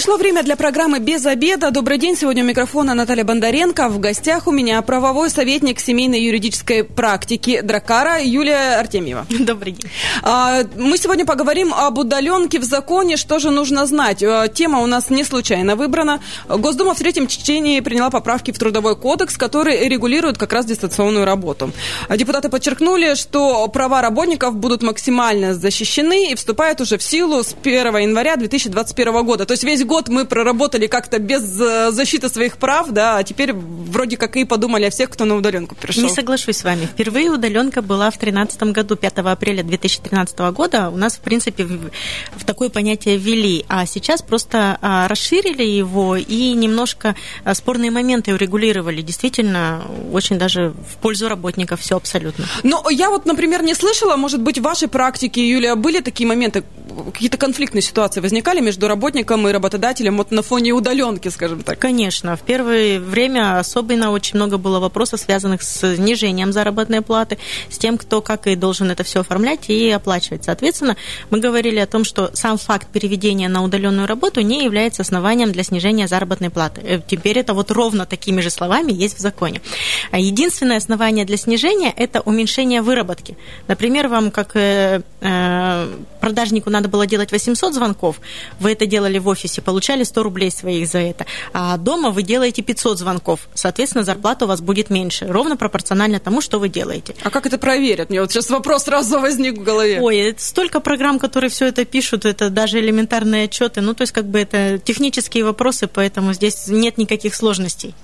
Пришло время для программы «Без обеда». Добрый день. Сегодня у микрофона Наталья Бондаренко. В гостях у меня правовой советник семейной юридической практики Дракара Юлия Артемьева. Добрый день. А, мы сегодня поговорим об удаленке в законе. Что же нужно знать? А, тема у нас не случайно выбрана. Госдума в третьем чтении приняла поправки в Трудовой кодекс, которые регулируют как раз дистанционную работу. Депутаты подчеркнули, что права работников будут максимально защищены и вступают уже в силу с 1 января 2021 года. То есть весь год мы проработали как-то без э, защиты своих прав, да, а теперь вроде как и подумали о всех, кто на удаленку пришел. Не соглашусь с вами. Впервые удаленка была в 2013 году, 5 апреля 2013 года. У нас, в принципе, в такое понятие ввели, а сейчас просто а, расширили его и немножко а, спорные моменты урегулировали. Действительно, очень даже в пользу работников все абсолютно. Но я вот, например, не слышала, может быть, в вашей практике, Юлия, были такие моменты, какие-то конфликтные ситуации возникали между работником и работодателем вот на фоне удаленки, скажем так? Конечно. В первое время особенно очень много было вопросов, связанных с снижением заработной платы, с тем, кто как и должен это все оформлять и оплачивать. Соответственно, мы говорили о том, что сам факт переведения на удаленную работу не является основанием для снижения заработной платы. Э, теперь это вот ровно такими же словами есть в законе. А единственное основание для снижения – это уменьшение выработки. Например, вам как э, э, продажнику надо было делать 800 звонков, вы это делали в офисе, получали 100 рублей своих за это, а дома вы делаете 500 звонков, соответственно, зарплата у вас будет меньше, ровно пропорционально тому, что вы делаете. А как это проверят? Мне вот сейчас вопрос сразу возник в голове. Ой, это столько программ, которые все это пишут, это даже элементарные отчеты, ну, то есть, как бы это технические вопросы, поэтому здесь нет никаких сложностей.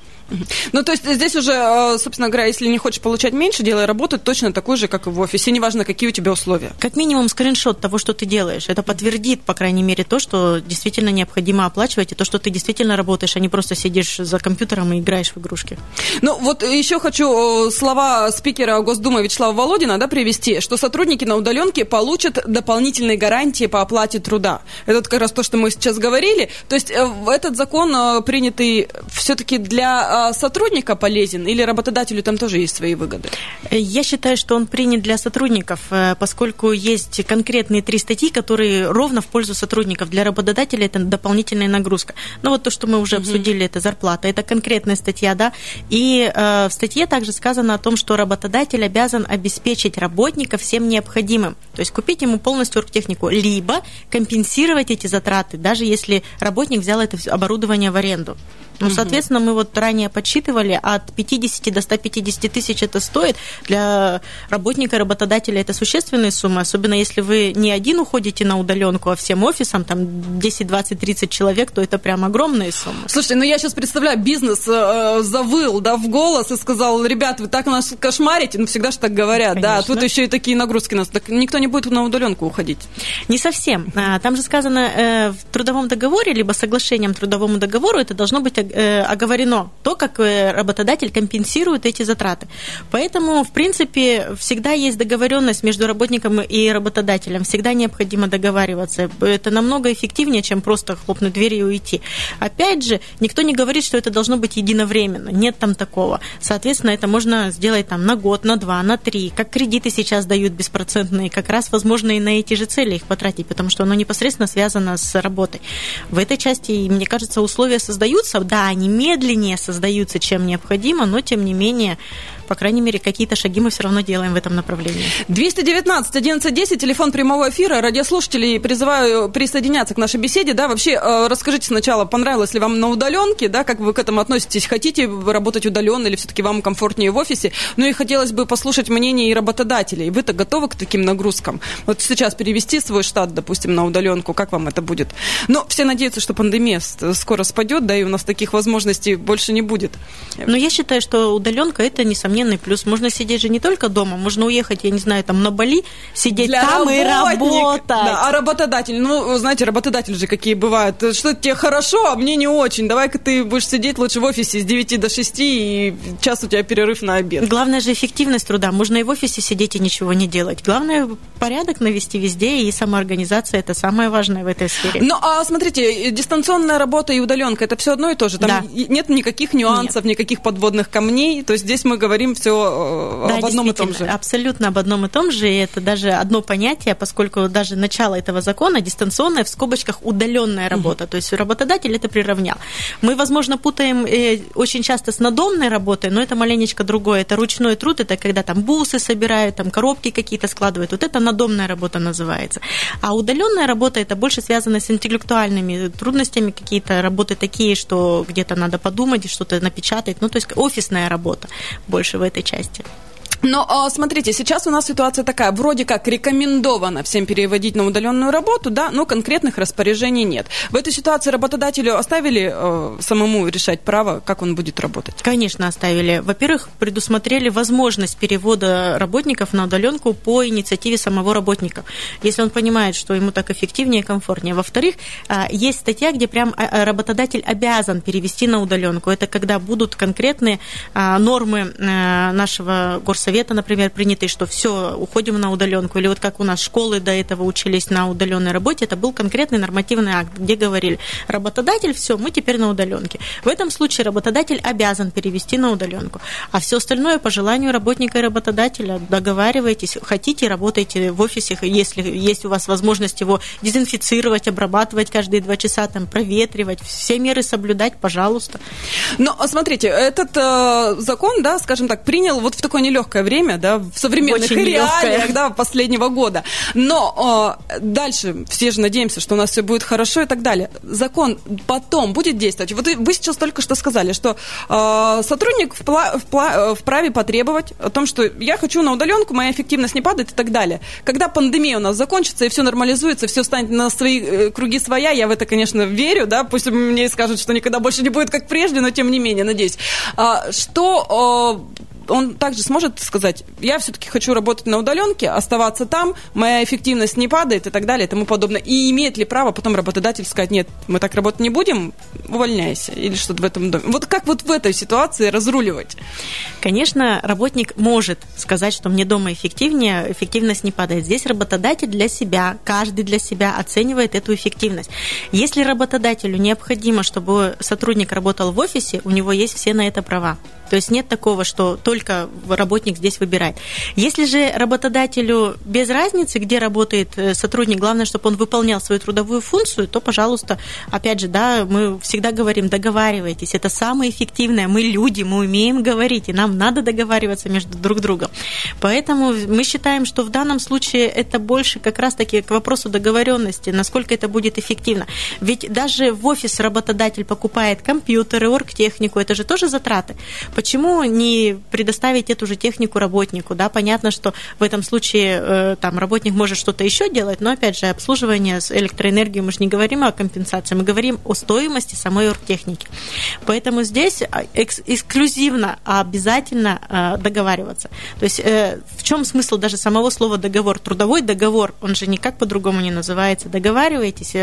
Ну, то есть здесь уже, э, собственно говоря, если не хочешь получать меньше, делай работу точно такой же, как и в офисе, неважно, какие у тебя условия. Как минимум скриншот того, что ты делаешь. Это подтвердит, по крайней мере, то, что действительно необходимо оплачивать, и то, что ты действительно работаешь, а не просто сидишь за компьютером и играешь в игрушки. Ну, вот еще хочу э, слова спикера Госдумы Вячеслава Володина да, привести, что сотрудники на удаленке получат дополнительные гарантии по оплате труда. Это вот как раз то, что мы сейчас говорили. То есть э, этот закон принятый все-таки для а, сотрудника полезен или работодателю там тоже есть свои выгоды? Я считаю, что он принят для сотрудников, э, поскольку есть конкретные три статьи, которые ровно в пользу сотрудников. Для работодателя это дополнительная нагрузка. Ну вот то, что мы уже угу. обсудили, это зарплата, это конкретная статья, да. И э, в статье также сказано о том, что работодатель обязан обеспечить работника всем необходимым. То есть купить ему полностью оргтехнику, либо компенсировать эти затраты, даже если работник взял это оборудование в аренду. Ну, соответственно, мы вот ранее подсчитывали, от 50 до 150 тысяч это стоит. Для работника, работодателя это существенные суммы, особенно если вы не один уходите на удаленку, а всем офисом, там 10, 20, 30 человек, то это прям огромные суммы. Слушайте, ну я сейчас представляю, бизнес э, завыл, да, в голос и сказал, ребят, вы так нас кошмарите, ну всегда же так говорят, Конечно. да, тут еще и такие нагрузки нас, так никто не будет на удаленку уходить. Не совсем. А, там же сказано э, в трудовом договоре, либо соглашением трудовому договору, это должно быть Э, оговорено то, как э, работодатель компенсирует эти затраты. Поэтому, в принципе, всегда есть договоренность между работником и работодателем. Всегда необходимо договариваться. Это намного эффективнее, чем просто хлопнуть дверью и уйти. Опять же, никто не говорит, что это должно быть единовременно. Нет там такого. Соответственно, это можно сделать там на год, на два, на три. Как кредиты сейчас дают беспроцентные, как раз возможно и на эти же цели их потратить, потому что оно непосредственно связано с работой. В этой части, мне кажется, условия создаются. Да, они медленнее создаются, чем необходимо, но тем не менее по крайней мере, какие-то шаги мы все равно делаем в этом направлении. 219 1110, телефон прямого эфира. Радиослушателей призываю присоединяться к нашей беседе. Да, вообще, э, расскажите сначала, понравилось ли вам на удаленке, да, как вы к этому относитесь? Хотите работать удаленно или все-таки вам комфортнее в офисе? Ну и хотелось бы послушать мнение и работодателей. Вы-то готовы к таким нагрузкам? Вот сейчас перевести свой штат, допустим, на удаленку, как вам это будет? Но все надеются, что пандемия скоро спадет, да, и у нас таких возможностей больше не будет. Но я считаю, что удаленка это, несомненно, несомненный плюс. Можно сидеть же не только дома, можно уехать, я не знаю, там на Бали, сидеть Для там и работать. Да, а работодатель, ну, знаете, работодатели же какие бывают. Что тебе хорошо, а мне не очень. Давай-ка ты будешь сидеть лучше в офисе с 9 до 6, и час у тебя перерыв на обед. Главное же эффективность труда. Можно и в офисе сидеть и ничего не делать. Главное порядок навести везде, и самоорганизация – это самое важное в этой сфере. Ну, а смотрите, дистанционная работа и удаленка – это все одно и то же? Там да. нет никаких нюансов, нет. никаких подводных камней? То есть здесь мы говорим говорим все да, об одном и том же. Абсолютно об одном и том же. И это даже одно понятие, поскольку даже начало этого закона дистанционная в скобочках удаленная работа. Угу. То есть работодатель это приравнял. Мы, возможно, путаем э, очень часто с надомной работой, но это маленечко другое. Это ручной труд, это когда там бусы собирают, там коробки какие-то складывают. Вот это надомная работа называется. А удаленная работа это больше связано с интеллектуальными трудностями, какие-то работы такие, что где-то надо подумать, что-то напечатать. Ну, то есть офисная работа больше в этой части. Но а, смотрите, сейчас у нас ситуация такая, вроде как рекомендовано всем переводить на удаленную работу, да, но конкретных распоряжений нет. В этой ситуации работодателю оставили э, самому решать право, как он будет работать? Конечно, оставили. Во-первых, предусмотрели возможность перевода работников на удаленку по инициативе самого работника, если он понимает, что ему так эффективнее и комфортнее. Во-вторых, а, есть статья, где прям а, работодатель обязан перевести на удаленку. Это когда будут конкретные нормы э, нашего горсовета совета, например, приняты, что все, уходим на удаленку, или вот как у нас школы до этого учились на удаленной работе, это был конкретный нормативный акт, где говорили, работодатель, все, мы теперь на удаленке. В этом случае работодатель обязан перевести на удаленку, а все остальное по желанию работника и работодателя договаривайтесь, хотите, работайте в офисе, если есть у вас возможность его дезинфицировать, обрабатывать каждые два часа, там, проветривать, все меры соблюдать, пожалуйста. Но смотрите, этот э, закон, да, скажем так, принял вот в такое нелегкое время, да, в современных Очень реалиях, да, последнего года. Но э, дальше все же надеемся, что у нас все будет хорошо и так далее. Закон потом будет действовать. Вот вы сейчас только что сказали, что э, сотрудник впла- впла- вправе потребовать о том, что я хочу на удаленку, моя эффективность не падает и так далее. Когда пандемия у нас закончится и все нормализуется, все станет на свои э, круги своя, я в это, конечно, верю, да, пусть мне скажут, что никогда больше не будет как прежде, но тем не менее, надеюсь. А, что он также сможет сказать, я все-таки хочу работать на удаленке, оставаться там, моя эффективность не падает и так далее и тому подобное. И имеет ли право потом работодатель сказать, нет, мы так работать не будем, увольняйся или что-то в этом доме. Вот как вот в этой ситуации разруливать? Конечно, работник может сказать, что мне дома эффективнее, эффективность не падает. Здесь работодатель для себя, каждый для себя оценивает эту эффективность. Если работодателю необходимо, чтобы сотрудник работал в офисе, у него есть все на это права. То есть нет такого, что только работник здесь выбирает. Если же работодателю без разницы, где работает э, сотрудник, главное, чтобы он выполнял свою трудовую функцию, то, пожалуйста, опять же, да, мы всегда говорим, договаривайтесь. Это самое эффективное. Мы люди, мы умеем говорить, и нам надо договариваться между друг другом. Поэтому мы считаем, что в данном случае это больше как раз-таки к вопросу договоренности, насколько это будет эффективно. Ведь даже в офис работодатель покупает компьютеры, оргтехнику, это же тоже затраты. Почему не предоставить эту же технику работнику? Да, понятно, что в этом случае э, там работник может что-то еще делать, но опять же обслуживание с электроэнергией мы же не говорим о компенсации, мы говорим о стоимости самой оргтехники. Поэтому здесь а, экс- эксклюзивно обязательно э, договариваться. То есть э, в чем смысл даже самого слова договор? Трудовой договор, он же никак по-другому не называется. Договаривайтесь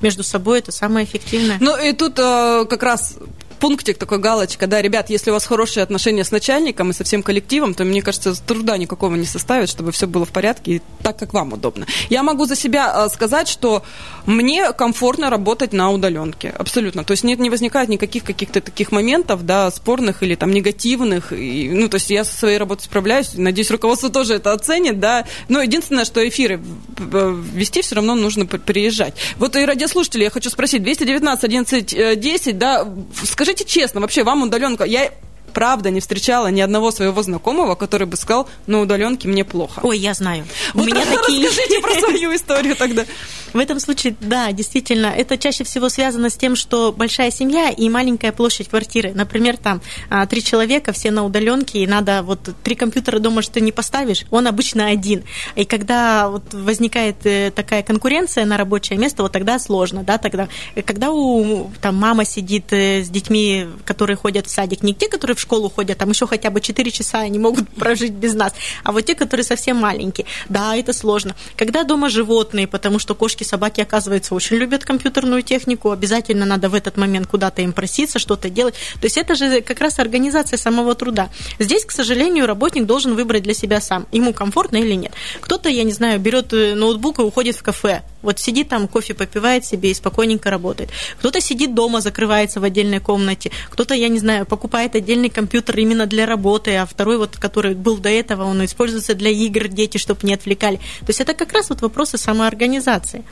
между собой, это самое эффективное. Ну и тут как раз пунктик, такой галочка, да, ребят, если у вас хорошие отношения с начальником и со всем коллективом, то, мне кажется, труда никакого не составит, чтобы все было в порядке и так, как вам удобно. Я могу за себя э, сказать, что мне комфортно работать на удаленке, абсолютно. То есть нет, не возникает никаких каких-то таких моментов, да, спорных или там негативных. И, ну, то есть я со своей работой справляюсь, надеюсь, руководство тоже это оценит, да. Но единственное, что эфиры вести все равно нужно приезжать. Вот и радиослушатели, я хочу спросить, 219 11 10, да, скажите, Скажите честно, вообще вам удаленка... Я правда не встречала ни одного своего знакомого, который бы сказал, на удаленке мне плохо. Ой, я знаю. Вот У меня такие... Расскажите про свою историю тогда. В этом случае, да, действительно, это чаще всего связано с тем, что большая семья и маленькая площадь квартиры. Например, там а, три человека, все на удаленке, и надо вот три компьютера дома, что не поставишь, он обычно один. И когда вот возникает э, такая конкуренция на рабочее место, вот тогда сложно, да, тогда, когда у там мама сидит э, с детьми, которые ходят в садик, не те, которые в школу ходят, там еще хотя бы 4 часа они могут прожить без нас, а вот те, которые совсем маленькие, да, это сложно. Когда дома животные, потому что кошки собаки, оказывается, очень любят компьютерную технику, обязательно надо в этот момент куда-то им проситься, что-то делать. То есть это же как раз организация самого труда. Здесь, к сожалению, работник должен выбрать для себя сам, ему комфортно или нет. Кто-то, я не знаю, берет э, ноутбук и уходит в кафе, вот сидит там, кофе попивает себе и спокойненько работает. Кто-то сидит дома, закрывается в отдельной комнате. Кто-то, я не знаю, покупает отдельный компьютер именно для работы, а второй вот, который был до этого, он используется для игр, дети, чтобы не отвлекали. То есть это как раз вот вопросы самоорганизации.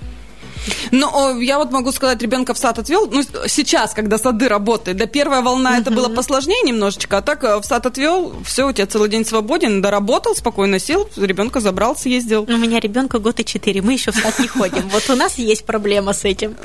Ну, я вот могу сказать, ребенка в сад отвел. Ну, сейчас, когда сады работают. Да, первая волна это было посложнее немножечко, а так э, в сад отвел, все, у тебя целый день свободен, доработал, спокойно сел, ребенка забрал, съездил. У меня ребенка год и четыре, мы еще в сад не ходим. Вот у нас есть проблема с этим.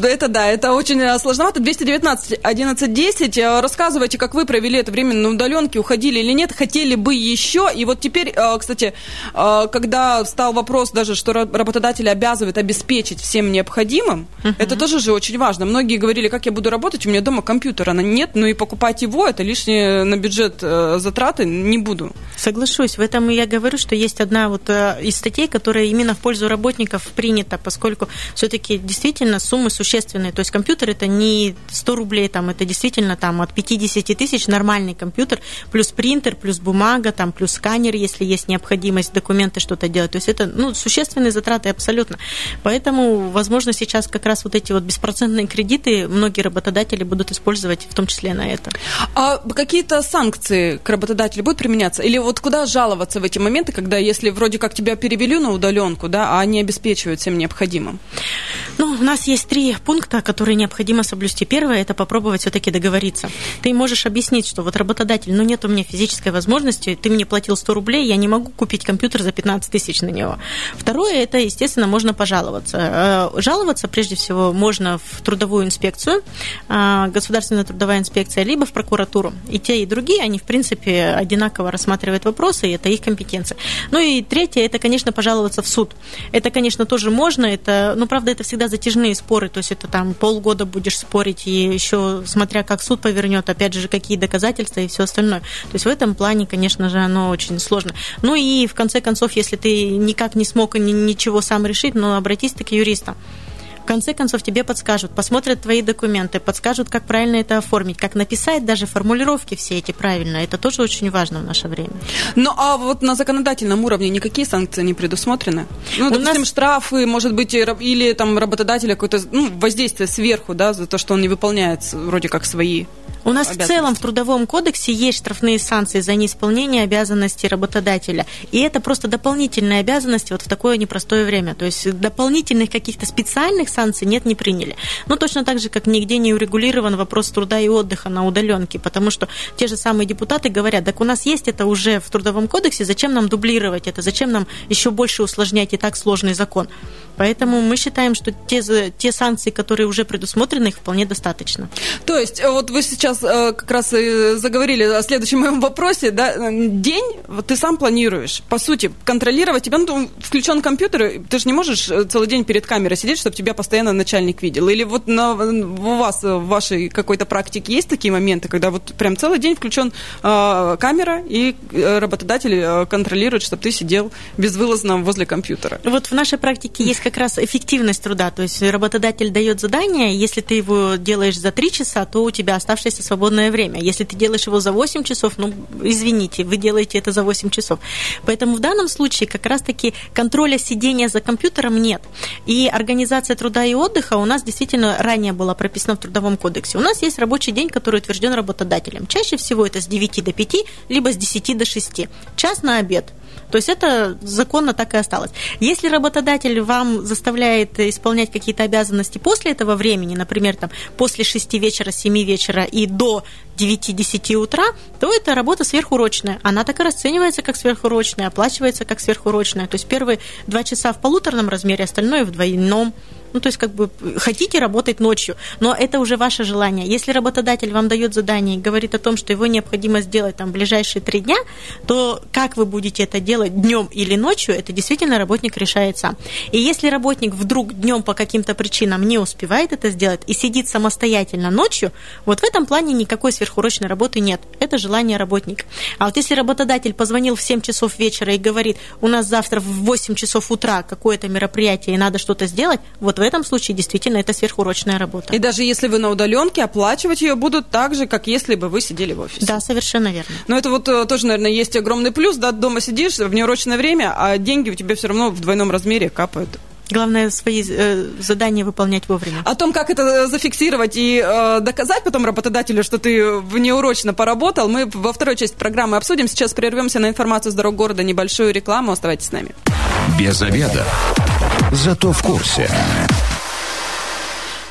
Да, это да, это очень э, сложновато. 219 11 10. Рассказывайте, как вы провели это время на удаленке, уходили или нет, хотели бы еще. И вот теперь, э, кстати, когда стал вопрос даже, что работодатель обязывает обеспечить всем всем необходимым, uh-huh. это тоже же очень важно. Многие говорили, как я буду работать, у меня дома компьютера нет, ну и покупать его, это лишние на бюджет э, затраты, не буду. Соглашусь, в этом я говорю, что есть одна вот э, из статей, которая именно в пользу работников принята, поскольку все-таки действительно суммы существенные, то есть компьютер это не 100 рублей, там, это действительно там от 50 тысяч нормальный компьютер, плюс принтер, плюс бумага, там, плюс сканер, если есть необходимость документы что-то делать, то есть это ну, существенные затраты абсолютно. Поэтому возможно, сейчас как раз вот эти вот беспроцентные кредиты многие работодатели будут использовать, в том числе на это. А какие-то санкции к работодателю будут применяться? Или вот куда жаловаться в эти моменты, когда если вроде как тебя перевели на удаленку, да, а они обеспечивают всем необходимым? Ну, у нас есть три пункта, которые необходимо соблюсти. Первое – это попробовать все-таки договориться. Ты можешь объяснить, что вот работодатель, ну, нет у меня физической возможности, ты мне платил 100 рублей, я не могу купить компьютер за 15 тысяч на него. Второе – это, естественно, можно пожаловаться э, жаловаться прежде всего можно в трудовую инспекцию, а, государственная трудовая инспекция, либо в прокуратуру. И те, и другие, они, в принципе, одинаково рассматривают вопросы, и это их компетенция. Ну и третье, это, конечно, пожаловаться в суд. Это, конечно, тоже можно, это, ну, правда, это всегда затяжные споры, то есть это там полгода будешь спорить, и еще смотря как суд повернет, опять же, какие доказательства и все остальное. То есть в этом плане, конечно же, оно очень сложно. Ну и в конце концов, если ты никак не смог ничего сам решить, ну, обратись ты к юристам в конце концов тебе подскажут, посмотрят твои документы, подскажут, как правильно это оформить, как написать даже формулировки все эти правильно. Это тоже очень важно в наше время. Ну, а вот на законодательном уровне никакие санкции не предусмотрены? Ну, У допустим, нас... штрафы, может быть, или там работодателя какое-то ну, воздействие сверху, да, за то, что он не выполняет вроде как свои у нас в целом в Трудовом кодексе есть штрафные санкции за неисполнение обязанностей работодателя. И это просто дополнительные обязанности вот в такое непростое время. То есть дополнительных каких-то специальных санкций нет, не приняли. Но точно так же, как нигде не урегулирован вопрос труда и отдыха на удаленке, потому что те же самые депутаты говорят, так у нас есть это уже в Трудовом кодексе, зачем нам дублировать это, зачем нам еще больше усложнять и так сложный закон. Поэтому мы считаем, что те, те санкции, которые уже предусмотрены, их вполне достаточно. То есть, э, вот вы сейчас э, как раз и заговорили о следующем моем вопросе, да, день вот ты сам планируешь, по сути, контролировать тебя, ну, включен компьютер, ты же не можешь э, целый день перед камерой сидеть, чтобы тебя постоянно начальник видел. Или вот на, у вас в вашей какой-то практике есть такие моменты, когда вот прям целый день включен э, камера, и работодатель контролирует, чтобы ты сидел безвылазно возле компьютера? Вот в нашей практике есть как раз эффективность труда. То есть работодатель дает задание, если ты его делаешь за 3 часа, то у тебя оставшееся свободное время. Если ты делаешь его за 8 часов, ну, извините, вы делаете это за 8 часов. Поэтому в данном случае как раз-таки контроля сидения за компьютером нет. И организация труда и отдыха у нас действительно ранее была прописана в Трудовом кодексе. У нас есть рабочий день, который утвержден работодателем. Чаще всего это с 9 до 5, либо с 10 до 6. Час на обед – то есть это законно так и осталось. Если работодатель вам заставляет исполнять какие-то обязанности после этого времени, например, там, после 6 вечера, 7 вечера и до 9-10 утра, то это работа сверхурочная. Она так и расценивается как сверхурочная, оплачивается как сверхурочная. То есть первые два часа в полуторном размере, остальное в двойном. Ну, то есть, как бы, хотите работать ночью, но это уже ваше желание. Если работодатель вам дает задание и говорит о том, что его необходимо сделать там ближайшие три дня, то как вы будете это делать днем или ночью, это действительно работник решает сам. И если работник вдруг днем по каким-то причинам не успевает это сделать и сидит самостоятельно ночью, вот в этом плане никакой сверхурочной работы нет. Это желание работника. А вот если работодатель позвонил в 7 часов вечера и говорит, у нас завтра в 8 часов утра какое-то мероприятие и надо что-то сделать, вот в этом случае действительно это сверхурочная работа. И даже если вы на удаленке, оплачивать ее будут так же, как если бы вы сидели в офисе. Да, совершенно верно. Но это вот э, тоже, наверное, есть огромный плюс, да, дома сидишь в неурочное время, а деньги у тебя все равно в двойном размере капают. Главное свои э, задания выполнять вовремя. О том, как это зафиксировать и э, доказать потом работодателю, что ты внеурочно поработал, мы во второй части программы обсудим. Сейчас прервемся на информацию с дорог города, небольшую рекламу. Оставайтесь с нами. Без обеда. Зато в курсе.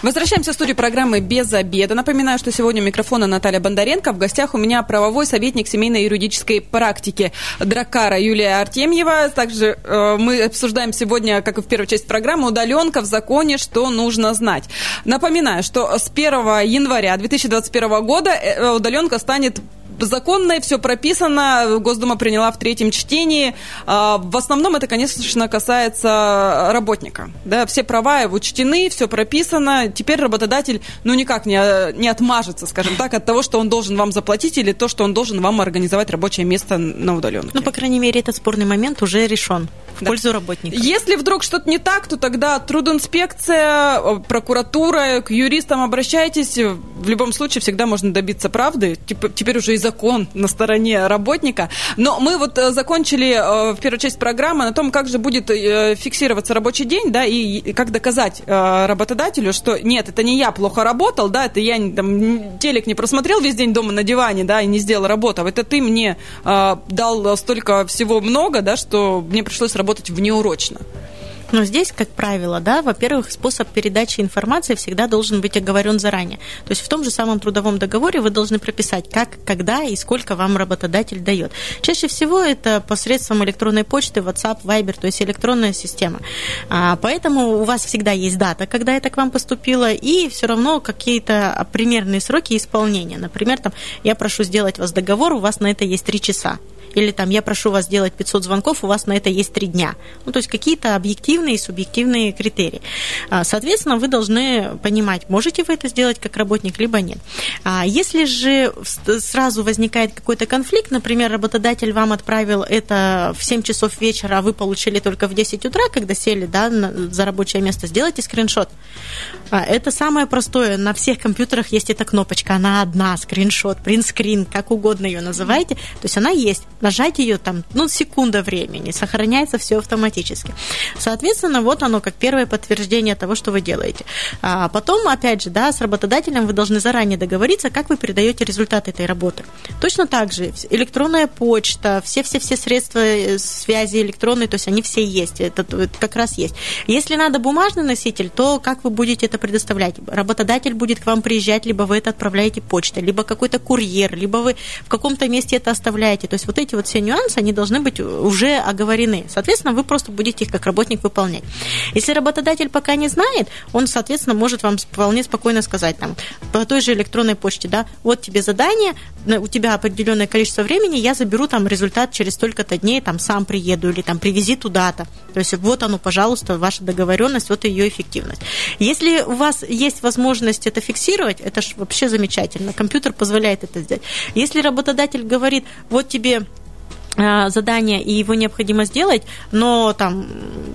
Возвращаемся в студию программы «Без обеда». Напоминаю, что сегодня у микрофона Наталья Бондаренко. В гостях у меня правовой советник семейной юридической практики Дракара Юлия Артемьева. Также э, мы обсуждаем сегодня, как и в первой части программы, удаленка в законе, что нужно знать. Напоминаю, что с 1 января 2021 года э, удаленка станет законно, все прописано, Госдума приняла в третьем чтении. А, в основном это, конечно, касается работника. Да, все права учтены, все прописано. Теперь работодатель ну никак не, не отмажется, скажем так, от того, что он должен вам заплатить или то, что он должен вам организовать рабочее место на удаленке. Ну, по крайней мере, этот спорный момент уже решен в да. пользу работника. Если вдруг что-то не так, то тогда трудинспекция, прокуратура, к юристам обращайтесь. В любом случае всегда можно добиться правды. Теперь уже и закон на стороне работника. Но мы вот э, закончили э, в первой части программы на том, как же будет фиксироваться рабочий день, да, и как доказать работодателю, что нет, это не я плохо работал, да, это я там, телек не просмотрел весь день дома на диване, да, и не сделал работу, а это ты мне дал столько всего много, да, что мне пришлось работать внеурочно. Но здесь, как правило, да, во-первых, способ передачи информации всегда должен быть оговорен заранее. То есть в том же самом трудовом договоре вы должны прописать, как, когда и сколько вам работодатель дает. Чаще всего это посредством электронной почты, WhatsApp, Viber, то есть электронная система. А, поэтому у вас всегда есть дата, когда это к вам поступило, и все равно какие-то примерные сроки исполнения. Например, там, я прошу сделать вас договор, у вас на это есть три часа или там я прошу вас сделать 500 звонков, у вас на это есть 3 дня. Ну, то есть какие-то объективные и субъективные критерии. А, соответственно, вы должны понимать, можете вы это сделать как работник, либо нет. А, если же сразу возникает какой-то конфликт, например, работодатель вам отправил это в 7 часов вечера, а вы получили только в 10 утра, когда сели да, за рабочее место, сделайте скриншот. А, это самое простое. На всех компьютерах есть эта кнопочка. Она одна, скриншот, принтскрин, как угодно ее называйте. То есть она есть нажать ее там, ну, секунда времени, сохраняется все автоматически. Соответственно, вот оно как первое подтверждение того, что вы делаете. А потом, опять же, да, с работодателем вы должны заранее договориться, как вы передаете результат этой работы. Точно так же электронная почта, все-все-все средства э, связи электронные, то есть они все есть, это как раз есть. Если надо бумажный носитель, то как вы будете это предоставлять? Работодатель будет к вам приезжать, либо вы это отправляете почтой, либо какой-то курьер, либо вы в каком-то месте это оставляете. То есть вот эти эти вот все нюансы, они должны быть уже оговорены. Соответственно, вы просто будете их как работник выполнять. Если работодатель пока не знает, он, соответственно, может вам вполне спокойно сказать там, по той же электронной почте, да, вот тебе задание, у тебя определенное количество времени, я заберу там результат через столько-то дней, там сам приеду или там привези туда-то. То есть вот оно, пожалуйста, ваша договоренность, вот ее эффективность. Если у вас есть возможность это фиксировать, это же вообще замечательно. Компьютер позволяет это сделать. Если работодатель говорит, вот тебе Э, задание, и его необходимо сделать, но там,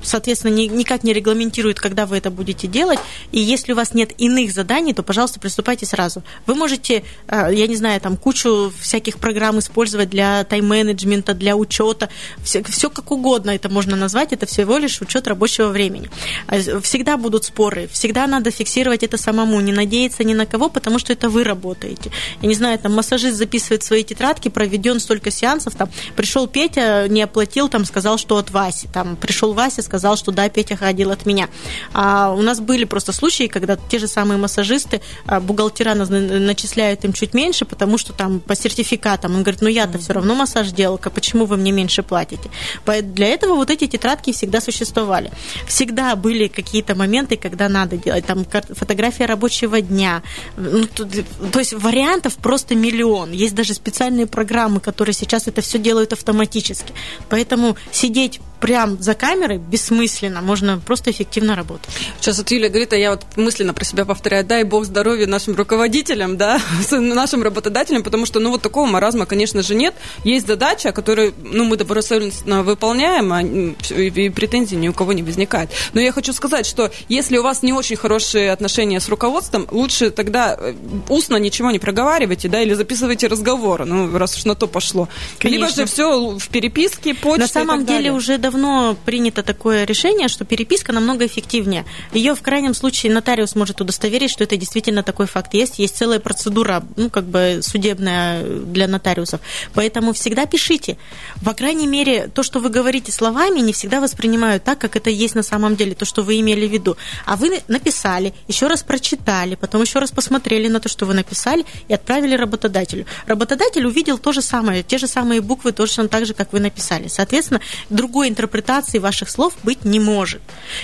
соответственно, ни, никак не регламентирует, когда вы это будете делать. И если у вас нет иных заданий, то, пожалуйста, приступайте сразу. Вы можете, э, я не знаю, там кучу всяких программ использовать для тайм-менеджмента, для учета, все, все как угодно это можно назвать, это всего лишь учет рабочего времени. А всегда будут споры, всегда надо фиксировать это самому, не надеяться ни на кого, потому что это вы работаете. Я не знаю, там массажист записывает свои тетрадки, проведен столько сеансов, там, пришел Петя, не оплатил, там сказал, что от Васи. Там пришел Вася, сказал, что да, Петя ходил от меня. А у нас были просто случаи, когда те же самые массажисты, а, бухгалтера начисляют им чуть меньше, потому что там по сертификатам. Он говорит, ну я-то все равно массаж делал, почему вы мне меньше платите? Для этого вот эти тетрадки всегда существовали. Всегда были какие-то моменты, когда надо делать. Там фотография рабочего дня. Ну, то, то есть вариантов просто миллион. Есть даже специальные программы, которые сейчас это все делают автоматически. Поэтому сидеть прям за камерой бессмысленно, можно просто эффективно работать. Сейчас вот Юля говорит, а я вот мысленно про себя повторяю, дай бог здоровья нашим руководителям, да, нашим работодателям, потому что, ну, вот такого маразма, конечно же, нет. Есть задача, которую, ну, мы добросовестно выполняем, а и претензий ни у кого не возникает. Но я хочу сказать, что если у вас не очень хорошие отношения с руководством, лучше тогда э, устно ничего не проговаривайте, да, или записывайте разговор, ну, раз уж на то пошло. Конечно. Либо же все в переписке, почте На самом деле уже давно принято такое решение, что переписка намного эффективнее. Ее в крайнем случае нотариус может удостоверить, что это действительно такой факт есть. Есть целая процедура, ну, как бы судебная для нотариусов. Поэтому всегда пишите. По крайней мере, то, что вы говорите словами, не всегда воспринимают так, как это есть на самом деле, то, что вы имели в виду. А вы написали, еще раз прочитали, потом еще раз посмотрели на то, что вы написали, и отправили работодателю. Работодатель увидел то же самое, те же самые буквы точно так же, как вы написали. Соответственно, другой интерпретации ваших слов быть не может.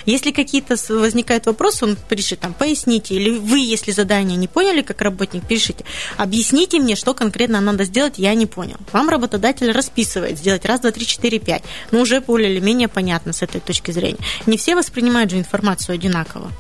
Если какие-то возникают вопросы, он пишет там, поясните, или вы, если задание не поняли, как работник, пишите, объясните мне, что конкретно надо сделать, я не понял. Вам работодатель расписывает, сделать раз, два, три, четыре, пять. Ну, уже более или менее понятно с этой точки зрения. Не все воспринимают же информацию одинаково.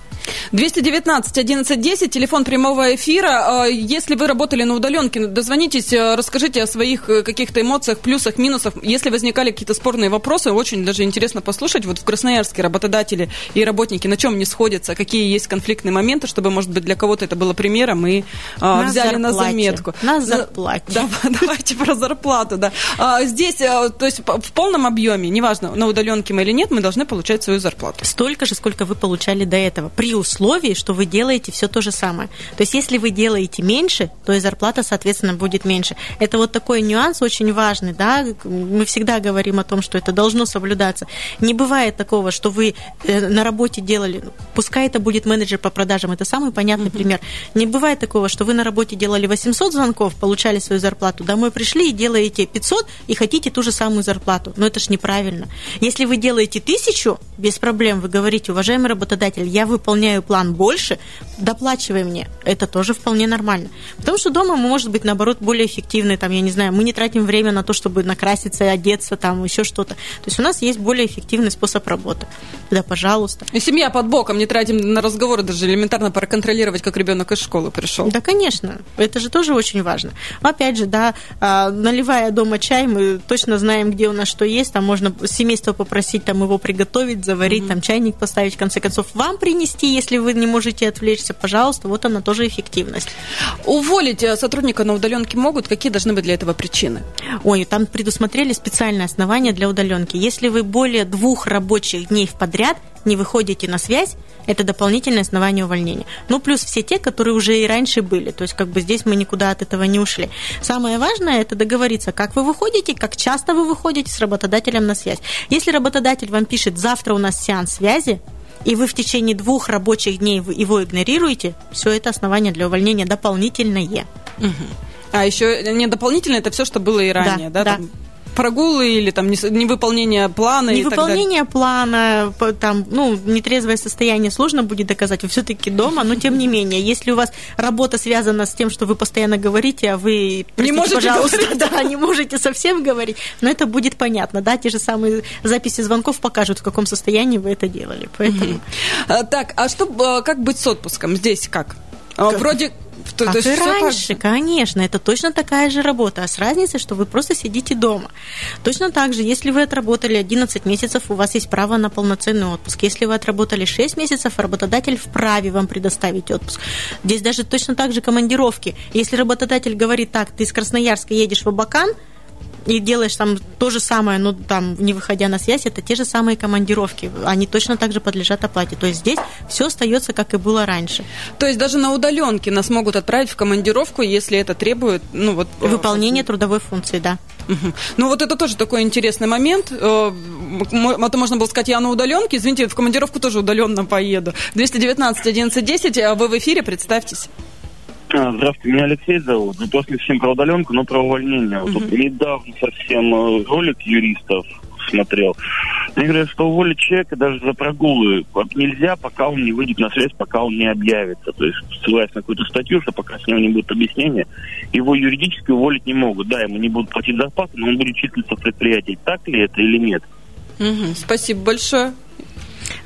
219 1110, телефон прямого эфира. А, если вы работали на удаленке, дозвонитесь, э, расскажите о своих э, каких-то эмоциях, плюсах, минусах. Если возникали какие-то спорные вопросы, очень даже интересно послушать. Вот в Красноярске работодатели и работники на чем не сходятся, какие есть конфликтные моменты, чтобы, может быть, для кого-то это было примером и а, на взяли зарплате. на заметку. На зарплате. Да, давайте про зарплату, да. А, здесь, э, то есть в полном объеме, неважно, на удаленке мы или нет, мы должны получать свою зарплату. Столько же, сколько вы получали до этого. При условии, что вы делаете все то же самое. То есть, если вы делаете меньше, то и зарплата, соответственно, будет меньше. Это вот такой нюанс очень важный, да. Мы всегда говорим о том, что это должно соблюдаться. Не бывает такого, что вы э, на работе делали, пускай это будет менеджер по продажам, это самый понятный mm-hmm. пример. Не бывает такого, что вы на работе делали 800 звонков, получали свою зарплату, домой пришли и делаете 500 и хотите ту же самую зарплату. Но это ж неправильно. Если вы делаете тысячу, без проблем, вы говорите, уважаемый работодатель, я выполняю выполняю план больше, доплачивай мне. Это тоже вполне нормально. Потому что дома мы, может быть, наоборот, более эффективны. Там, я не знаю, мы не тратим время на то, чтобы накраситься, одеться, там, еще что-то. То есть у нас есть более эффективный способ работы. Да, пожалуйста. И семья под боком, не тратим на разговоры, даже элементарно проконтролировать, как ребенок из школы пришел. Да, конечно. Это же тоже очень важно. Опять же, да, а, наливая дома чай, мы точно знаем, где у нас что есть. Там можно семейство попросить там его приготовить, заварить, mm-hmm. там чайник поставить, в конце концов, вам принести, если вы не можете отвлечься, пожалуйста, вот она тоже эффективность. Уволить э, сотрудника на удаленке могут? Какие должны быть для этого причины? Ой, там предусмотрели специальное основание для удаленки. Если вы более двух рабочих дней в подряд не выходите на связь, это дополнительное основание увольнения. Ну, плюс все те, которые уже и раньше были. То есть, как бы здесь мы никуда от этого не ушли. Самое важное – это договориться, как вы выходите, как часто вы выходите с работодателем на связь. Если работодатель вам пишет, завтра у нас сеанс связи, и вы в течение двух рабочих дней его игнорируете, все это основание для увольнения дополнительное. Угу. А еще не дополнительное, это все, что было и ранее, да? да, да прогулы или там невыполнение плана Невыполнение плана, там, ну, нетрезвое состояние сложно будет доказать, вы все-таки дома, но тем не менее, если у вас работа связана с тем, что вы постоянно говорите, а вы, простите, не можете пожалуйста, говорить. да, не можете совсем говорить, но это будет понятно, да, те же самые записи звонков покажут, в каком состоянии вы это делали, поэтому. Так, а что, а, как быть с отпуском? Здесь как? А, как? Вроде то, как то и раньше, по... конечно, это точно такая же работа, а с разницей, что вы просто сидите дома. Точно так же, если вы отработали 11 месяцев, у вас есть право на полноценный отпуск. Если вы отработали 6 месяцев, работодатель вправе вам предоставить отпуск. Здесь даже точно так же командировки. Если работодатель говорит так, ты из Красноярска едешь в Абакан, и делаешь там то же самое, но там не выходя на связь, это те же самые командировки. Они точно так же подлежат оплате. То есть здесь все остается, как и было раньше. То есть даже на удаленке нас могут отправить в командировку, если это требует ну, вот, э, выполнение трудовой функции, да. Угу. Ну вот это тоже такой интересный момент. Э, это можно было сказать, я на удаленке, извините, в командировку тоже удаленно поеду. 219 1110, а вы в эфире, представьтесь. А, здравствуйте, меня Алексей зовут. Ну, после всем про удаленку, но про увольнение. Вот тут недавно совсем э, ролик юристов смотрел. Они говорят, что уволить человека даже за прогулы нельзя, пока он не выйдет на связь, пока он не объявится. То есть, ссылаясь на какую-то статью, что пока с него не будет объяснения, его юридически уволить не могут. Да, ему не будут платить зарплату, но он будет числиться в предприятии. Так ли это или нет? Угу. Спасибо большое.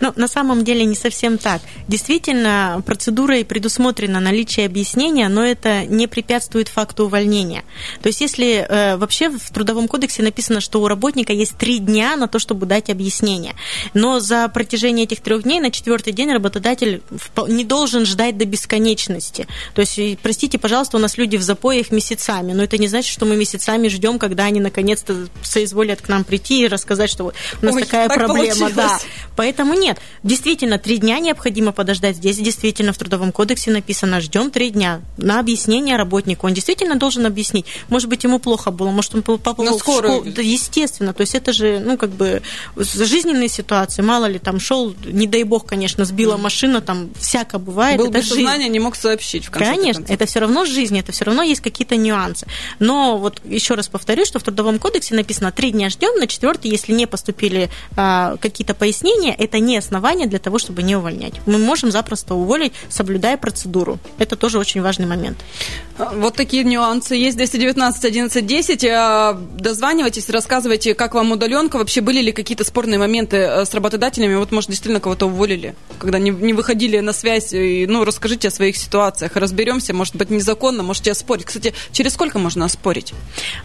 Ну, на самом деле не совсем так. Действительно, процедурой предусмотрено наличие объяснения, но это не препятствует факту увольнения. То есть, если э, вообще в Трудовом кодексе написано, что у работника есть три дня на то, чтобы дать объяснение, но за протяжении этих трех дней на четвертый день работодатель не должен ждать до бесконечности. То есть, простите, пожалуйста, у нас люди в запоях месяцами, но это не значит, что мы месяцами ждем, когда они наконец-то соизволят к нам прийти и рассказать, что у нас Ой, такая так проблема. Получилось. Да. Поэтому нет, действительно, три дня необходимо подождать. Здесь действительно в Трудовом кодексе написано, ждем три дня на объяснение работнику. Он действительно должен объяснить. Может быть, ему плохо было, может, он попал в школу. Да, естественно, то есть это же, ну, как бы жизненные ситуации. Мало ли, там шел, не дай бог, конечно, сбила машина, там всяко бывает. Был это без сознания, не мог сообщить в конце Конечно, это все равно жизнь, это все равно есть какие-то нюансы. Но вот еще раз повторю, что в Трудовом кодексе написано три дня ждем, на четвертый, если не поступили а, какие-то пояснения, это не основание для того, чтобы не увольнять. Мы можем запросто уволить, соблюдая процедуру. Это тоже очень важный момент. Вот такие нюансы есть. 219 11 10. Дозванивайтесь, рассказывайте, как вам удаленка. Вообще были ли какие-то спорные моменты э, с работодателями? Вот, может, действительно кого-то уволили, когда не, не выходили на связь. И, ну, расскажите о своих ситуациях. Разберемся. Может быть, незаконно, можете оспорить. Кстати, через сколько можно оспорить?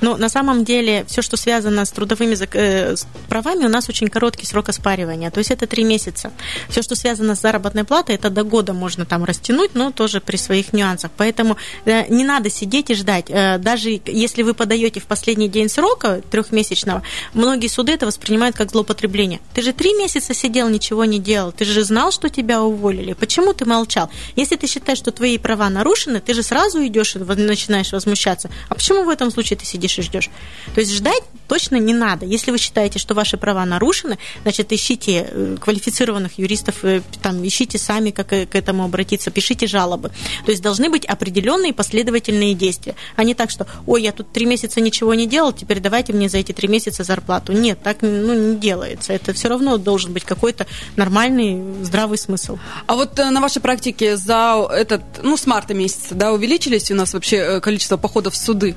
Ну, на самом деле, все, что связано с трудовыми э, правами, у нас очень короткий срок оспаривания. То есть это три месяца. Все, что связано с заработной платой, это до года можно там растянуть, но тоже при своих нюансах. Поэтому э, не надо сидеть и ждать. Э, даже если вы подаете в последний день срока трехмесячного, многие суды это воспринимают как злоупотребление. Ты же три месяца сидел, ничего не делал. Ты же знал, что тебя уволили. Почему ты молчал? Если ты считаешь, что твои права нарушены, ты же сразу идешь и начинаешь возмущаться. А почему в этом случае ты сидишь и ждешь? То есть ждать точно не надо. Если вы считаете, что ваши права нарушены, значит, ищите э, квалифицированных юристов, э, там, ищите сами, как к этому обратиться, пишите жалобы. То есть должны быть определенные последовательные действия, а не так, что, ой, я тут три месяца ничего не делал, теперь давайте мне за эти три месяца зарплату. Нет, так ну, не делается. Это все равно должен быть какой-то нормальный, здравый смысл. А вот э, на вашей практике за этот, ну, с марта месяца, да, увеличились у нас вообще количество походов в суды?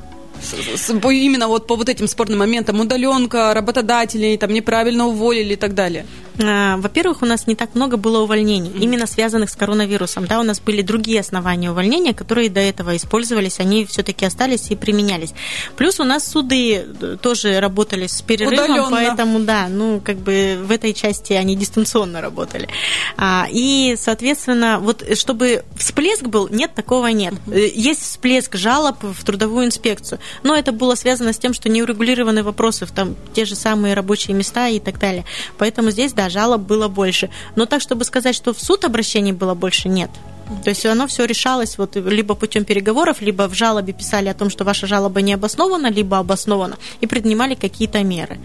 Именно вот по вот этим спорным моментам, удаленка, работодателей, там неправильно уволили и так далее? А, во-первых, у нас не так много было увольнений, именно связанных с коронавирусом. Да, у нас были другие основания увольнения, которые до этого использовались, они все-таки остались и применялись. Плюс у нас суды э, тоже работали с перерывом, Удаленно. поэтому да, ну как бы в этой части они дистанционно работали. А, и, соответственно, вот чтобы всплеск был, нет, такого нет. Э, есть всплеск жалоб в трудовую инспекцию, но это было связано с тем, что не урегулированы вопросы там те же самые рабочие места и так далее. Поэтому здесь, да, жалоб было больше. Но так, чтобы сказать, что в суд обращений было больше, нет. То есть оно все решалось вот либо путем переговоров, либо в жалобе писали о том, что ваша жалоба не обоснована, либо обоснована, и принимали какие-то меры.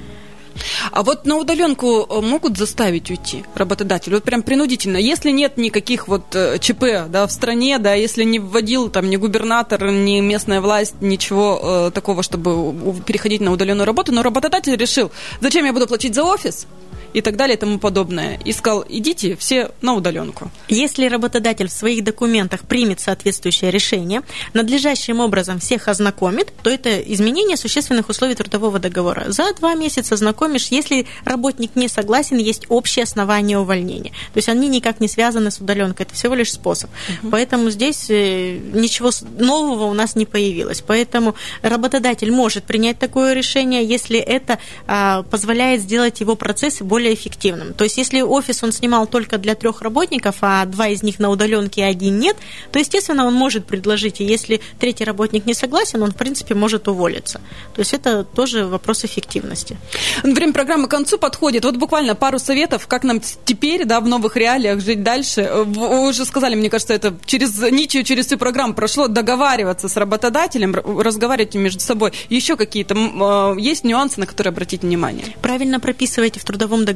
А вот на удаленку э, могут заставить уйти работодатель? Вот прям принудительно. Если нет никаких вот э, ЧП да, в стране, да, если не вводил там ни губернатор, ни местная власть, ничего э, такого, чтобы переходить на удаленную работу, но работодатель решил, зачем я буду платить за офис? И так далее и тому подобное. И сказал, идите все на удаленку. Если работодатель в своих документах примет соответствующее решение, надлежащим образом всех ознакомит, то это изменение существенных условий трудового договора. За два месяца знакомишь, если работник не согласен, есть общее основание увольнения. То есть они никак не связаны с удаленкой, это всего лишь способ. Угу. Поэтому здесь э, ничего нового у нас не появилось. Поэтому работодатель может принять такое решение, если это а, позволяет сделать его процессы более более эффективным. То есть, если офис он снимал только для трех работников, а два из них на удаленке, а один нет, то, естественно, он может предложить, и если третий работник не согласен, он, в принципе, может уволиться. То есть, это тоже вопрос эффективности. Время программы к концу подходит. Вот буквально пару советов, как нам теперь, да, в новых реалиях жить дальше. Вы уже сказали, мне кажется, это через ничью, через всю программу прошло, договариваться с работодателем, разговаривать между собой. Еще какие-то а, есть нюансы, на которые обратить внимание? Правильно прописывайте в трудовом договоре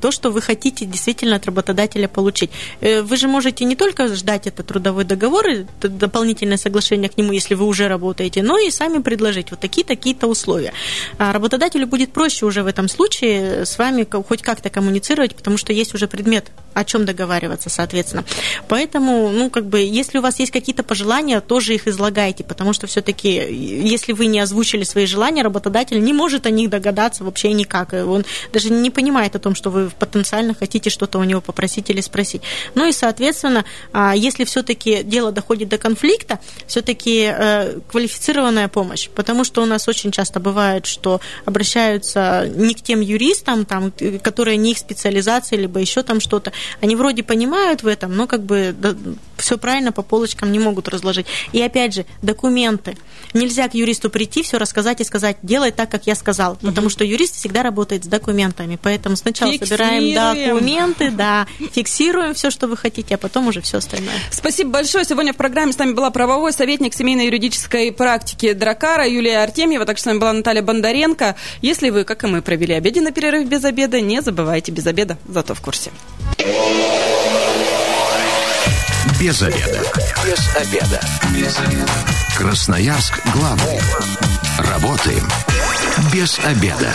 то, что вы хотите действительно от работодателя получить. Э, вы же можете не только ждать этот трудовой договор, дополнительное соглашение к нему, если вы уже работаете, но и сами предложить вот такие-такие-то условия. А работодателю будет проще уже в этом случае с вами хоть как-то коммуницировать, потому что есть уже предмет, о чем договариваться, соответственно. Поэтому, ну, как бы, если у вас есть какие-то пожелания, тоже их излагайте, потому что все-таки, если вы не озвучили свои желания, работодатель не может о них догадаться вообще никак. Он даже не понимает, понимает о том, что вы потенциально хотите что-то у него попросить или спросить. Ну и, соответственно, а, если все-таки дело доходит до конфликта, все-таки э, квалифицированная помощь, потому что у нас очень часто бывает, что обращаются не к тем юристам, там, которые не их специализация, либо еще там что-то. Они вроде понимают в этом, но как бы все правильно по полочкам не могут разложить. И опять же, документы. Нельзя к юристу прийти, все рассказать и сказать, делай так, как я сказал, потому что юрист всегда работает с документами, поэтому сначала собираем документы, да, фиксируем все, что вы хотите, а потом уже все остальное. Спасибо большое. Сегодня в программе с нами была правовой советник семейной юридической практики Дракара Юлия Артемьева, также с нами была Наталья Бондаренко. Если вы, как и мы, провели обеденный перерыв без обеда, не забывайте без обеда, зато в курсе. Без обеда. Без обеда. Без обеда. Красноярск главный. Работаем без обеда.